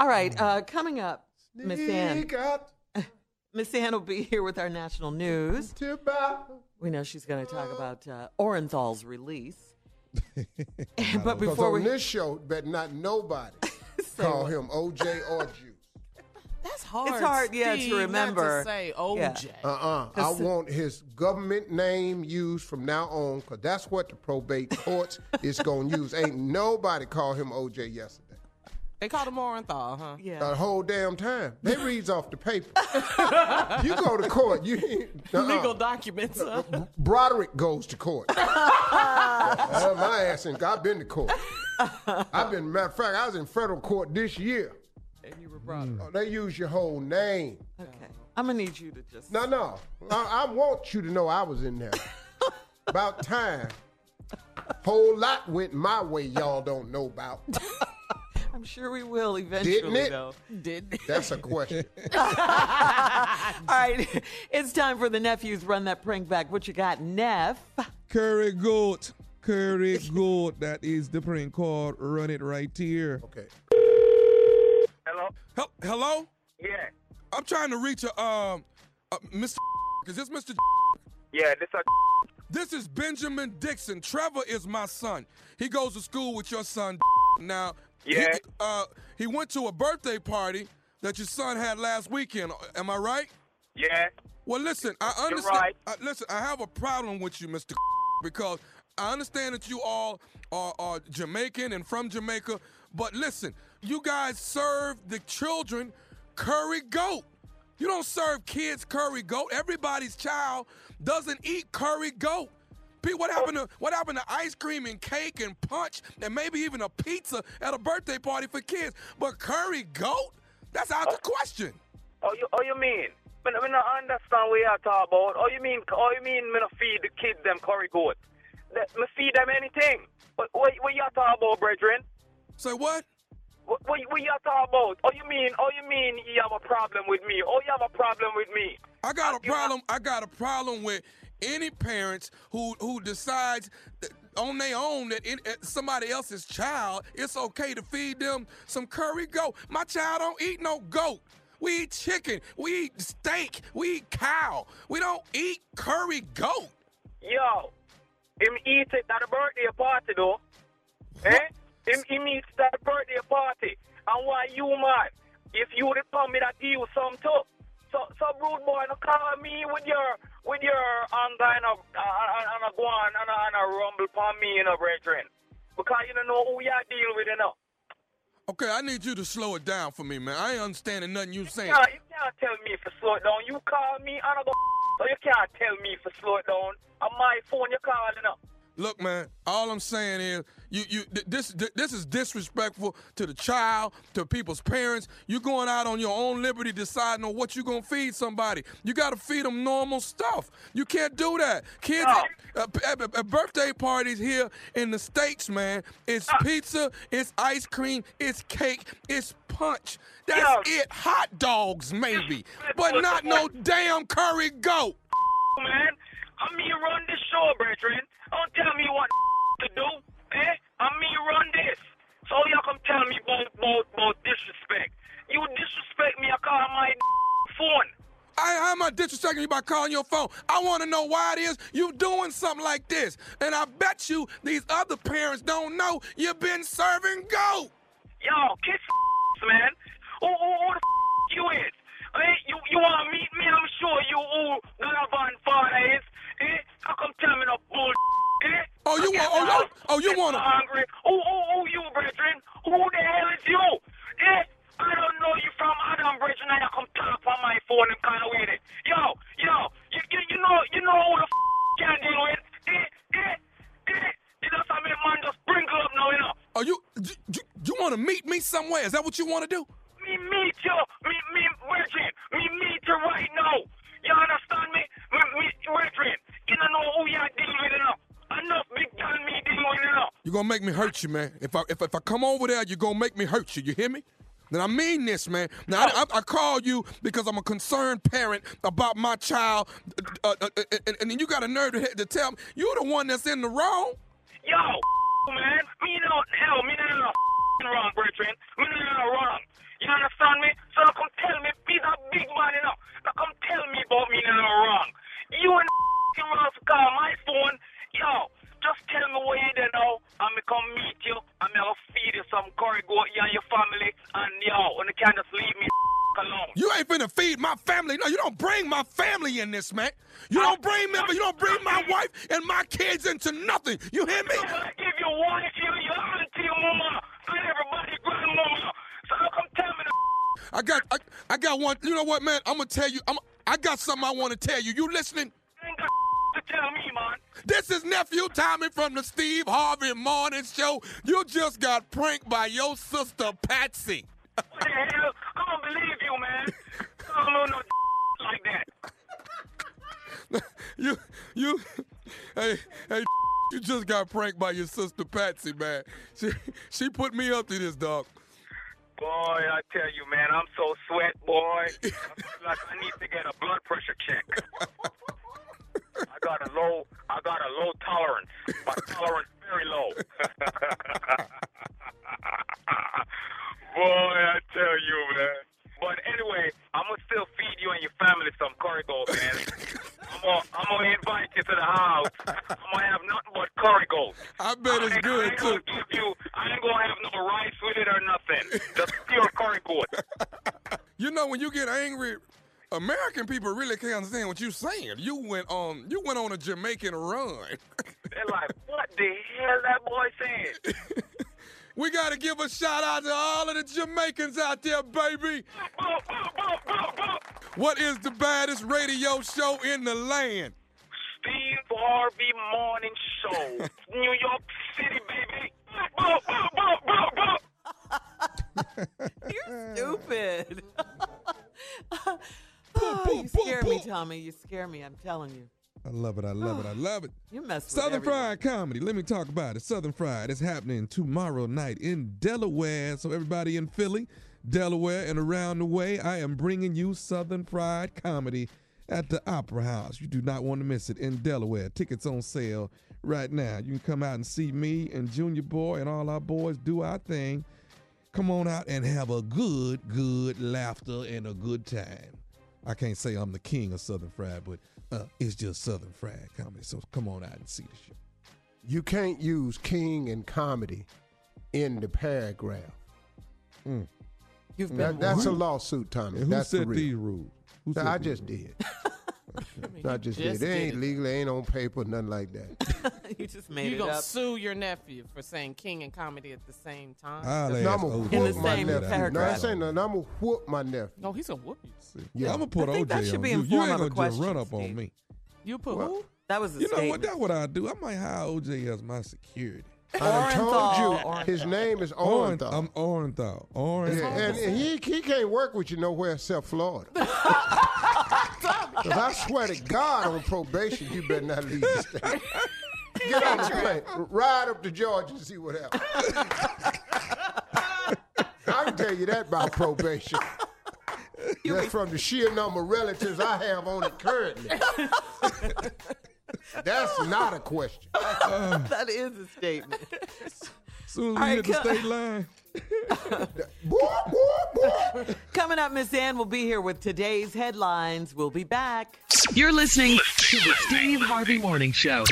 All right, uh, coming up, Miss Ann. Miss Ann will be here with our national news. We know she's going to talk about uh, Orenthal's release. but before on we this show, bet not nobody call what- him OJ or Juice. That's hard. It's hard, yeah, to Steve, not remember. say Yeah. OJ. Uh-uh. I want his government name used from now on because that's what the probate courts is going to use. Ain't nobody call him OJ yesterday. They called him Orenthal, huh? yeah. The whole damn time. They reads off the paper. you go to court. You uh-uh. Legal documents. Huh? Broderick goes to court. Uh, my ass ain't. I've been to court. I've been. Matter of fact, I was in federal court this year. and you were brought up. Oh, they use your whole name. Okay. I'm going to need you to just. No, no. I, I want you to know I was in there. about time. Whole lot went my way. Y'all don't know about. I'm sure we will eventually, Didn't it? though. Did That's a question. All right, it's time for the nephews run that prank back. What you got, Neff? Curry goat. Curry goat. That is the prank call. Run it right here. Okay. Hello? Hel- Hello? Yeah. I'm trying to reach a um, uh, Mr. Is this Mr. Yeah, this a This is Benjamin Dixon. Trevor is my son. He goes to school with your son. Now, Yeah. He, uh, he went to a birthday party that your son had last weekend. Am I right? yeah. Well, listen, I understand. You're right. uh, listen, I have a problem with you, Mr. because I understand that you all are, are Jamaican and from Jamaica, but listen, you guys serve the children curry goat. You don't serve kids curry goat. Everybody's child doesn't eat curry goat. Pete, what happened to what happened to ice cream and cake and punch and maybe even a pizza at a birthday party for kids? But curry goat? That's out of the oh, question. Oh, you, oh, you mean? Me, me not understand what you talk about. Oh, you mean? Oh, you mean me not feed the kids them curry goat? That, me feed them anything. What, what, what you talk about, brethren? Say what? What, what, what you talk about? Oh, you mean? Oh, you mean you have a problem with me? Oh, you have a problem with me? I got a problem. I got a problem with any parents who who decides on their own that it, it- somebody else's child it's okay to feed them some curry goat. My child don't eat no goat. We eat chicken. We eat steak. We eat cow. We don't eat curry goat. Yo, him eat it at the birthday party though. Eh? Him, him eat it at the birthday party. And why you mad? If you would come me that give you some too. So, so rude boy, no call me with your with your anger and a, and, a go on and a, and a rumble upon me, you know, brethren. Because you don't know who you deal with, you know. Okay, I need you to slow it down for me, man. I ain't understanding nothing you saying. Yeah, you can't tell me to slow it down. You call me and I go, so you can't tell me to slow it down. On my phone, you calling up. Look, man. All I'm saying is, you, you, th- this, th- this is disrespectful to the child, to people's parents. You're going out on your own liberty, deciding on what you're gonna feed somebody. You gotta feed them normal stuff. You can't do that. Kids, No. uh, at, at- at birthday parties here in the states, man, it's pizza, it's ice cream, it's cake, it's punch. That's Yo. it. Hot dogs, maybe, but not no damn curry goat. man. I'm me run show, brethren. Don't tell me what to do, eh? I'm me run this. So y'all come tell me about, about, about disrespect. You disrespect me, I call my phone. I, how am I disrespecting you by calling your phone? I want to know why it is you doing something like this. And I bet you these other parents don't know you've been serving goat. Yo, kiss man. Who, who, who the you is? Eh? You, you want to meet me? I'm sure you who Galavan father is. Eh? How come tell me bull? Eh? Oh, you want- oh, get you- oh, you wanna- hungry. Who, who, who you, brethren? Who the hell is you? Eh? I don't know you from Adam and I come talk on my phone and kind of with it. Yo, yo, you, you, you know, you know who the f- can deal with? Eh, eh, eh. You know, some man just sprinkle up now, you know. Oh, you you, you, you want to meet me somewhere? Is that what you want to do? Me meet you, You're gonna make me hurt you, man. If I if, if I come over there, you're gonna make me hurt you. You hear me? Then I mean this, man. Now I, I, I called you because I'm a concerned parent about my child, uh, uh, uh, and, and then you got a nerve to, to tell me you're the one that's in the wrong. Yo, man, me no hell, me no no wrong, brethren. Me no no wrong. You can feed my family. No, you don't bring my family in this, man. You don't bring me, you don't bring my wife and my kids into nothing. You hear me? I give your wife, your, your auntie, mama, and everybody grandmama. So how come tell me the I got, I, I got one. You know what, man? I'm gonna tell you. I'm, I got something I want to tell you. You listening? to tell me, man? This is nephew Tommy from the Steve Harvey Morning Show. You just got pranked by your sister Patsy. What the hell? I don't believe you, man. Don't know no like that. you, you, hey, hey, you just got pranked by your sister Patsy, man. She, she put me up to this, dog. Boy, I tell you, man, I'm so sweat, boy. I feel like I need to get a blood pressure check. I got a low, I got a low tolerance. My tolerance very low. Boy, I tell you, man. But anyway, I'm gonna still feed you and your family some curry goat, man. I'm gonna, I'm gonna invite you to the house. I'm gonna have nothing but I bet it's I I good ain't too. you, I ain't gonna have no rice with it or nothing. Just pure gold. You know, when you get angry, American people really can't understand what you're saying. You went on, you went on a Jamaican run. They're like, what the hell that boy saying? we got to give a shout out to all of the Jamaicans out there, baby. What is the baddest radio show in the land? Steve Harvey Morning Show, New York City, baby. Boom, boom, boom, boom, boom. You're stupid. Oh, you scare me. Tommy. You scare me. I'm telling you. I love it. I love it. I love it. You mess with Southern everyone. Fried Comedy. Let me talk about it. Southern Fried is happening tomorrow night in Delaware. So everybody in Philly, Delaware, and around the way, I am bringing you Southern Fried Comedy at the Opera House. You do not want to miss it in Delaware. Tickets on sale right now. You can come out and see me and Junior Boy and all our boys do our thing. Come on out and have a good, good laughter and a good time. I can't say I'm the king of Southern Fried, but uh, it's just Southern Fried Comedy. So come on out and see the show. You can't use king and comedy in the paragraph. You've been That, that's a lawsuit, Tommy. And who that's the set real. these rules? Who set I these just rules? did. I just, just did. It ain't legal. It ain't on paper. Nothing like that. you just made You it gonna up. sue your nephew for saying king and comedy at the same time? I'll no, I'm gonna OJ In the whoop my same nephew. No, I paragraph. ain't saying nothing. I'm gonna whoop my nephew. no, he's gonna whoop you. Yeah. I'm gonna put I think OJ that should on be you. You form ain't gonna just run up Steve. on me. You put Well, who? That was a You know what? statement. That's what I do. I might hire OJ as my security. I done told you Orenthal. his name is Oren- Orenthal. I'm Orenthal. Orenthal. Yeah, and, and he he can't work with you nowhere except Florida. Because I swear to God, on probation, you better not leave the state. Get on the plane, ride up to Georgia and see what happens. I can tell you that about probation. That's from the sheer number of relatives I have on it currently. That's not a question. that is a statement. soon as we All right, hit the co- state line. Coming up, Miss Ann will be here with today's headlines. We'll be back. You're listening to the Steve Harvey Morning Show.